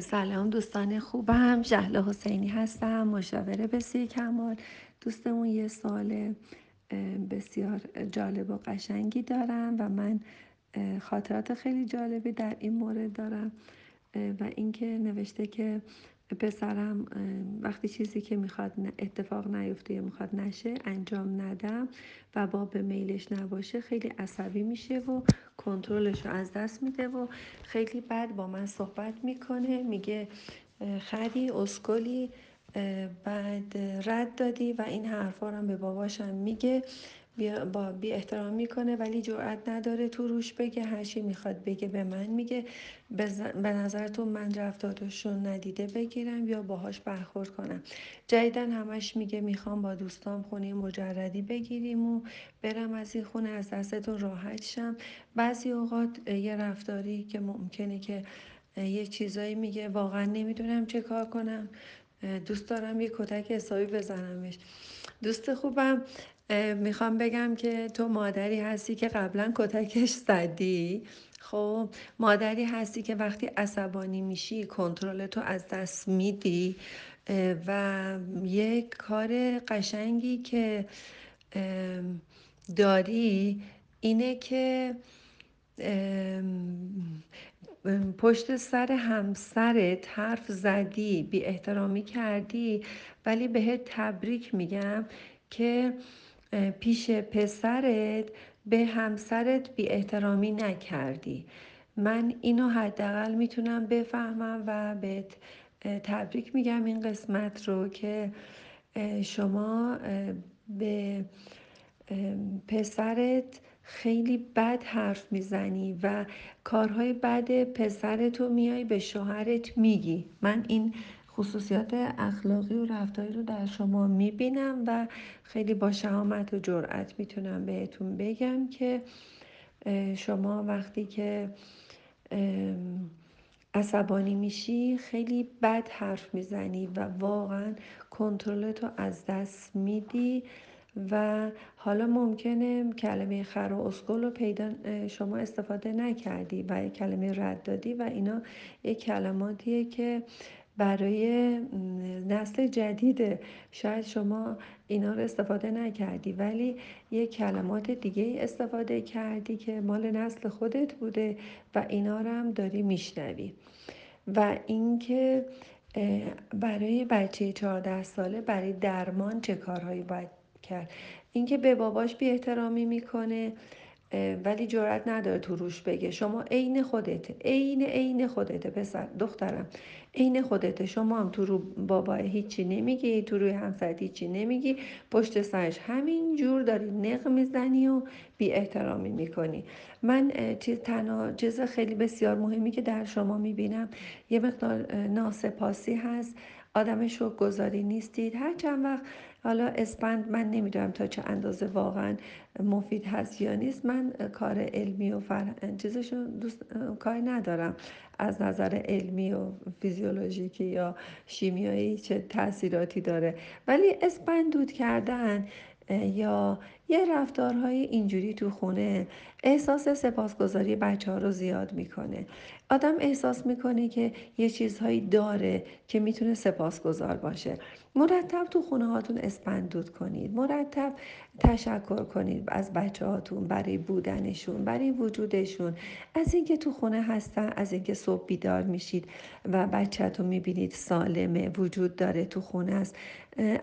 سلام دوستان خوبم. جهل حسینی هستم مشاوره بسیار کمال. دوستمون یه سوال بسیار جالب و قشنگی دارم و من خاطرات خیلی جالبی در این مورد دارم. و اینکه نوشته که پسرم وقتی چیزی که می‌خواد اتفاق نیفته یا می‌خواد نشه انجام ندم و با به میلش نباشه خیلی عصبی میشه و کنترلش رو از دست میده و خیلی بد با من صحبت می‌کنه میگه خری اسکلی بعد رد دادی و این حرفا رو به باباشم میگه. با بی احترام می‌کنه ولی جرأت نداره تو روش بگه. هرچی می‌خواد بگه به من میگه. به نظرتون من رفتارشون ندیده بگیرم یا باهاش برخورد کنم؟ جدیدن همش میگه می‌خوام با دوستام خونه مجردی بگیریم و برم از این خونه از دستتون راحت شم. بعضی اوقات یه رفتاری که ممکنه که یه چیزایی میگه واقعا نمی‌دونم چه کار کنم. دوست دارم یه کتک حسابی بزنمش. دوست خوبم می‌خوام بگم که تو مادری هستی که قبلا کتکش زدی. خب مادری هستی که وقتی عصبانی میشی کنترل تو از دست میدی. و یک کار قشنگی که داری اینه که پشت سر همسرت حرف زدی بی احترامی کردی. ولی بهت تبریک میگم که پیش پسرت به همسرت بی احترامی نکردی. من اینو حداقل می‌تونم بفهمم و به تبریک میگم این قسمت رو که شما به پسرت خیلی بد حرف می‌زنی و کارهای بد پسرتو میای به شوهرت میگی. من این خصوصیات اخلاقی و رفتاری رو در شما می‌بینم و خیلی با شهامت و جرأت می‌تونم بهتون بگم که شما وقتی که عصبانی میشی خیلی بد حرف می‌زنی و واقعا کنترلتو از دست میدی و حالا ممکنه کلمه خر و اسکل رو پیدا شما استفاده نکردی و کلمه رد دادی و اینا یک کلماتیه که برای نسل جدیده شاید شما اینا رو استفاده نکردی ولی یه کلمات دیگه استفاده کردی که مال نسل خودت بوده و اینا رو هم داری میشنوی. و اینکه برای بچه 14 ساله برای درمان چه کارهایی باید کرد؟ اینکه به باباش بی احترامی می‌کنه ولی جرات نداره تو روش بگه. شما عین خودته عین عین خودته پسر دخترم عین خودته شما هم تو رو بابا هیچی نمیگی تو روی همسرت هیچی نمیگی. پشت سرش همین جور داری نق می‌زنی و بی احترامی می‌کنی. من چیز تنها چیز خیلی بسیار مهمی که در شما می‌بینم یه مقدار ناسپاسی هست. آدم شوک گذاری نیستید. هر چند وقت حالا اسپند من نمی‌دونم تا چه اندازه واقعا مفید هست یا نیست. من کار علمی و فر... چیزشون دوست... کاری ندارم. از نظر علمی و فیزیولوژیکی یا شیمیایی چه تاثیراتی داره. ولی اسپند دود کردن یا یه رفتارهای اینجوری تو خونه. احساس سپاسگزاری بچه ها رو زیاد می‌کنه. آدم احساس می‌کنه که یه چیزهایی داره که می‌تونه سپاسگزار باشه. مرتب تو خونه هاتون اسپندود کنید. مرتب تشکر کنید از بچه هاتون برای بودنشون برای وجودشون. از اینکه تو خونه هستن از اینکه صبح بیدار میشید و بچهتون می‌بینید سالمه وجود داره تو خونه است.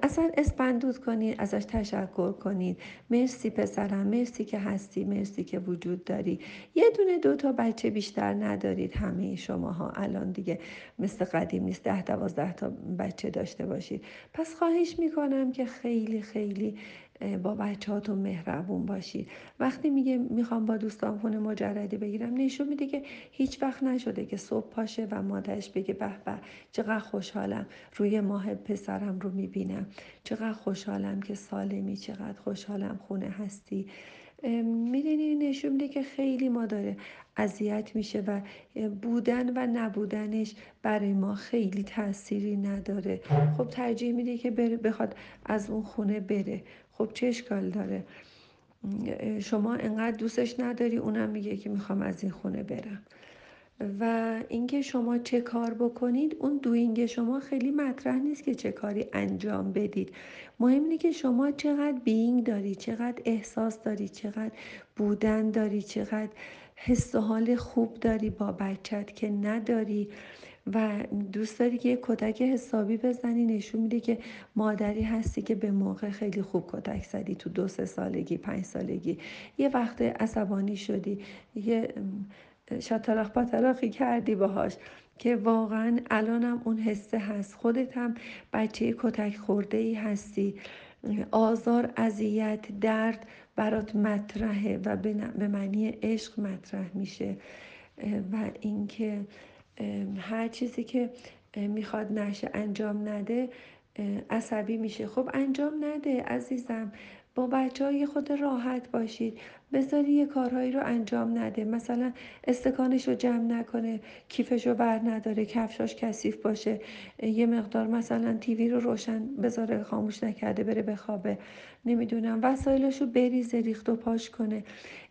اصلا اسپندود کنید ازش تشکر کنید. مرسی پسرم مرسی که هستی مرسی که وجود داری. یه دونه دو تا بچه بیشتر ندارید همه شماها. الان دیگه مثل قدیم نیست. ده دوازده تا بچه داشته باشید. پس خواهش می‌کنم که خیلی خیلی با بچهاتون مهربون باشید. وقتی میگه می‌خوام با دوستان خونه مجردی بگیرم نشون میده که هیچ وقت نشده که صبح پاشه و مادرش بگه به به چقدر خوشحالم روی ماه پسرم رو می‌بینم. چقدر خوشحالم که سالمی چقدر خوشحالم خونه هستی. می‌دونی نشون میده که خیلی ما داره اذیت میشه و بودن و نبودنش برای ما خیلی تاثیری نداره. خب ترجیح میده که بره بخواد از اون خونه بره. خب چه اشکال داره؟ شما انقدر دوستش نداری اونم میگه که می‌خوام از این خونه برم. و اینکه شما چه کار بکنید اون دوینگ شما خیلی مطرح نیست که چه کاری انجام بدید. مهم اینه که شما چقدر بینگ داری چقدر احساس داری چقدر بودن داری چقدر حس و حال خوب داری با بچت که نداری. و دوست داری که کتک حسابی بزنی نشون میده که مادری هستی که به موقع خیلی خوب کتک زدی تو دو سه سالگی پنج سالگی. یه وقت عصبانی شدی یه شاطلاق پاتلاقی کردی باهاش که واقعا الانم اون حسه هست. خودت هم بچه کتک خورده ای هستی. آزار اذیت درد برات مطرحه و به معنی عشق مطرح میشه. و اینکه هر چیزی که می‌خواد نشه انجام نده عصبی میشه. خب انجام نده عزیزم. با بچه های خود راحت باشید. بذاری یه کارهایی رو انجام نده. مثلا استکانش رو جمع نکنه کیفش رو بر نداره کفشاش کثیف باشه. یه مقدار مثلا تیوی رو روشن بذاره خاموش نکرده بره بخوابه. نمی‌دونم وسایلش رو بریزه ریخت و پاش کنه.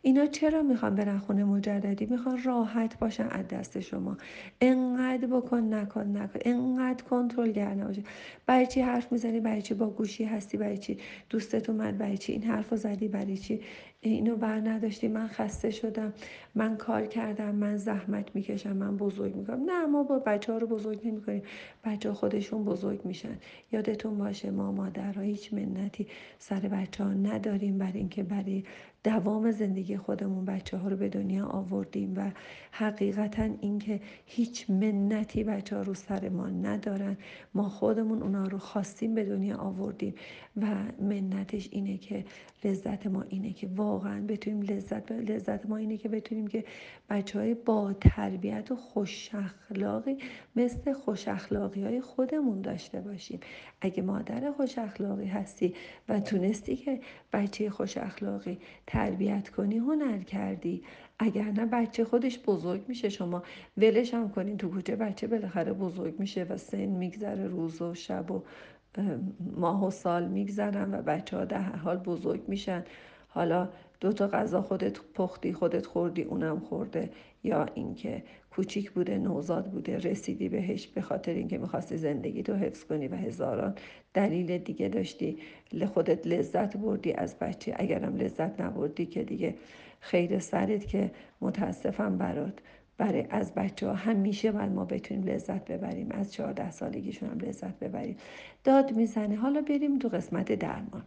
اینا چرا می‌خوان برن خونه مجردی می‌خوان راحت باشن از دست شما. انقدر بکن نکن نکن. انقدر کنترل نباشه. برای چی حرف می‌زنی؟ برای چی با گوشی هستی؟ برای چی دوستت اومد؟ برای چی این حرف رو زدی برای چی؟ اینو بر نداشتی من خسته شدم من کار کردم من زحمت می‌کشم من بزرگ می‌کنم. نه ما با بچه ها رو بزرگ نمی‌کنیم. بچه ها خودشون بزرگ میشن. یادتون باشه ما مادرها هیچ منتی سر بچه ها نداریم برای اینکه برای دوام زندگی خودمون بچه ها رو به دنیا آوردیم و حقیقتا اینکه هیچ منتی بچه ها رو سر ما ندارن. ما خودمون اونا رو خواستیم به دنیا آوردیم و منتش اینه که لذت ما اینه که واقعا بتونیم لذت لذت ما اینه که بتونیم که بچه های با تربیت و خوش اخلاقی مثل خوش اخلاقی های خودمون داشته باشیم. اگه مادر خوش اخلاقی هستی و تونستی که بچه خوش اخلاقی تربیت کنی هنر کردی. اگر نه بچه خودش بزرگ میشه. شما ولش هم کنین تو کوچه. بچه بالاخره بزرگ میشه و سن میگذره روز و شب و ماه و سال میگذرن و بچه ها در حال بزرگ میشن. حالا دو تا غذا خودت پختی خودت خوردی اونم خورده. یا اینکه کوچیک بوده نوزاد بوده رسیدی بهش به خاطر اینکه می‌خواستی زندگی تو حفظ کنی و هزاران دلیل دیگه داشتی. خودت لذت بردی از بچه. اگرم لذت نبردی که دیگه خیر سرت که متاسفم برات. برای از بچه ها همیشه باید ما بتونیم لذت ببریم. از چهارده سالگیشون هم لذت ببریم. داد می‌زنه. حالا بریم تو قسمت درمان.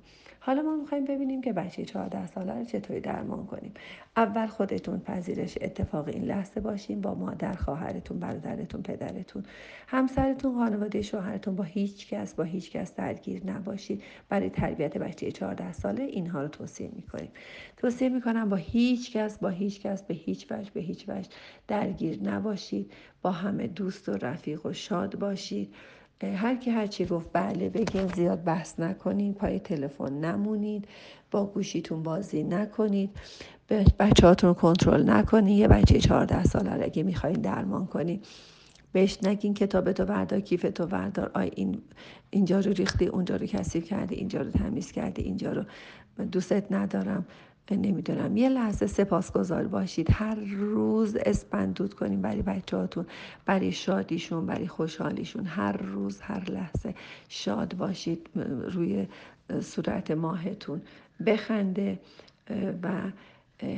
حالا ما می‌خوایم ببینیم که بچه 14 ساله رو چطوری درمان کنیم. اول خودتون پذیرش اتفاق این لحظه باشیم با مادر خواهرتون برادرتون پدرتون. همسرتون خانواده شوهرتون با هیچ کس با هیچ کس درگیر نباشید برای تربیت بچه 14 ساله اینها رو توصیه می‌کنیم. توصیه می‌کنم با هیچ کس با هیچ کس به هیچ وجه به هیچ وجه درگیر نباشید. با همه دوست و رفیق و شاد باشید. هر کی هر چی گفت بله بگین زیاد بحث نکنید پای تلفن نمونید با گوشیتون بازی نکنید بچه هاتون کنترل نکنید یه بچه 14 ساله اگه می‌خواین درمان کنید بهش نگین کتاب تو بردار کیف تو بردار. آی این اینجا رو ریختی اونجا رو کثیف کردی اینجا رو تمیز کردی اینجا رو دوستت ندارم. نمی‌دونم. یه لحظه سپاسگزار باشید. هر روز اسپندود کنیم برای بچهاتون برای شادیشون برای خوشحالیشون. هر روز هر لحظه شاد باشید روی صورت ماهتون. بخنده و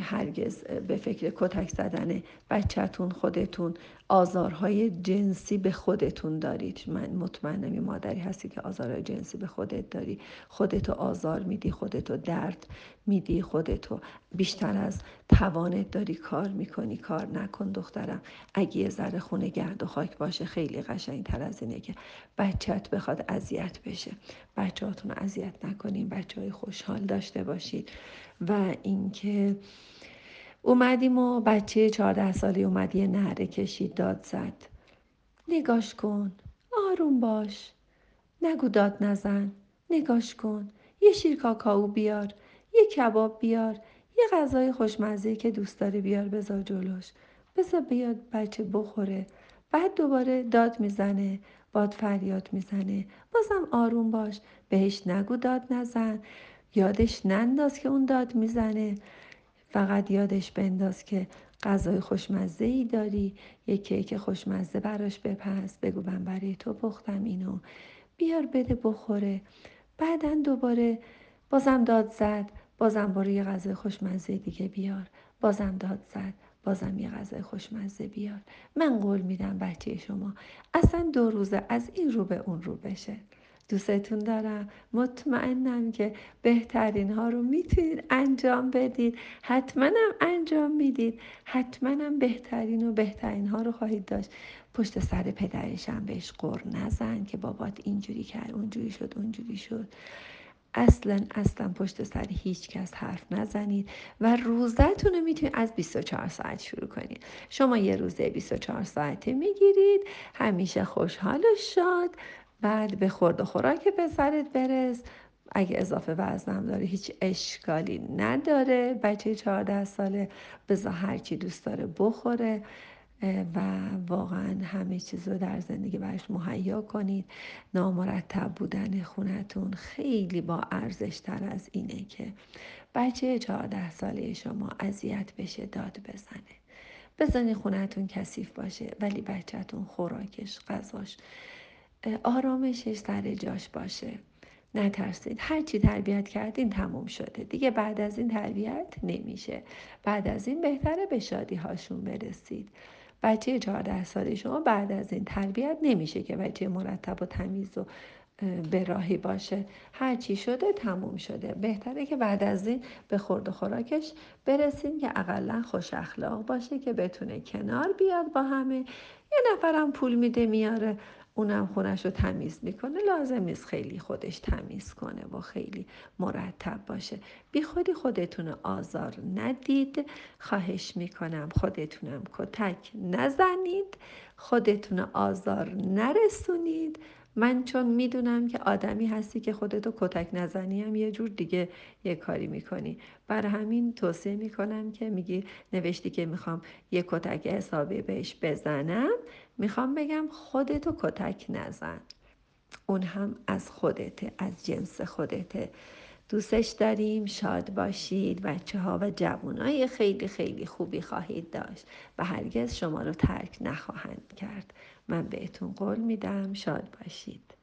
هرگز به فکر کتک زدن بچهتون خودتون. آزارهای جنسی به خودتون دارید. من مطمئنم مادری هستی که آزارهای جنسی به خودت داری. خودتو آزار میدی خودتو درد میدی خودتو بیشتر از توانت داری کار می‌کنی. کار نکن دخترم. اگه یه ذره خونه گرد و خاک باشه خیلی قشنگ تر از اینه که بچت بخواد اذیت بشه. بچهاتون اذیت نکنین. بچه های خوشحال داشته باشید. و اینکه اومدیم و بچه چهارده سالی اومد یه نهره کشید داد زد. نگاش کن آروم باش. نگو داد نزن نگاش کن. یه شیر کاکائو بیار یه کباب بیار یه غذای خوشمزه که دوست داره بیار بذار جلوش. بذار بیاد بچه بخوره. بعد دوباره داد می‌زنه باد فریاد می‌زنه. بازم آروم باش. بهش نگو داد نزن. یادش ننداز که اون داد می‌زنه. فقط یادش بنداز که غذای خوشمزه ای داری یک کیک خوشمزه براش بپس بگو من برای تو پختم اینو. بیار بده بخوره. بعدا دوباره بازم داد زد. بازم برو یه غذای خوشمزه دیگه بیار. بازم داد زد. بازم یه غذای خوشمزه بیار. من قول میدم بچه شما اصلا دو روزه از این رو به اون رو بشه. دوستتون دارم. مطمئنم که بهترین ها رو می‌تونید انجام بدید حتما انجام می‌دید حتما بهترین و بهترین ها رو خواهید داشت. پشت سر پدرشم بهش قر نزن که بابات اینجوری کرد اونجوری شد اونجوری شد. اصلا اصلا پشت سر هیچ کس حرف نزنید و روزتون رو می‌تونید از 24 ساعت شروع کنید. شما یه روزه 24 ساعته می‌گیرید. همیشه خوشحال و شاد. بعد به خورد و خوراک پسرت برس. اگه اضافه وزنم داره هیچ اشکالی نداره. بچه 14 ساله بزا هرچی دوست داره بخوره. و واقعا همه چیز رو در زندگی برش مهیا کنید. نامرتب بودن خونتون خیلی با ارزش تر از اینه که بچه 14 ساله شما اذیت بشه داد بزنه. بزنی خونتون کثیف باشه ولی بچهتون خوراکش غذاش آرامشش سر جاش باشه. نترسید. هر چی تربیت کردین تموم شده. دیگه بعد از این تربیت نمیشه. بعد از این بهتره به شادی هاشون برسید. بچه 14 ساله شما بعد از این تربیت نمیشه که بچه مرتب و تمیز و به راهی باشه. هر چی شده تموم شده. بهتره که بعد از این به خورد و خوراکش برسیم که اقلا خوش اخلاق باشه که بتونه کنار بیاد با همه. یه نفرم پول میده میاره. اونم خونش رو تمیز می‌کنه لازم نیست خیلی خودش تمیز کنه و خیلی مرتب باشه. بی خودی خودتون آزار ندید. خواهش می‌کنم خودتونم کتک نزنید. خودتون آزار نرسونید. من چون می‌دونم که آدمی هستی که خودتو کتک نزنی هم یه جور دیگه یه کاری می‌کنی. بر همین توصیه می‌کنم که میگی نوشتی که می‌خوام یه کتک حسابی بهش بزنم می‌خوام بگم خودتو کتک نزن. اون هم از خودته از جنس خودته دوستش داریم شاد باشید. بچه ها و جوان های خیلی خیلی خوبی خواهید داشت و هرگز شما رو ترک نخواهند کرد. من بهتون قول میدم شاد باشید.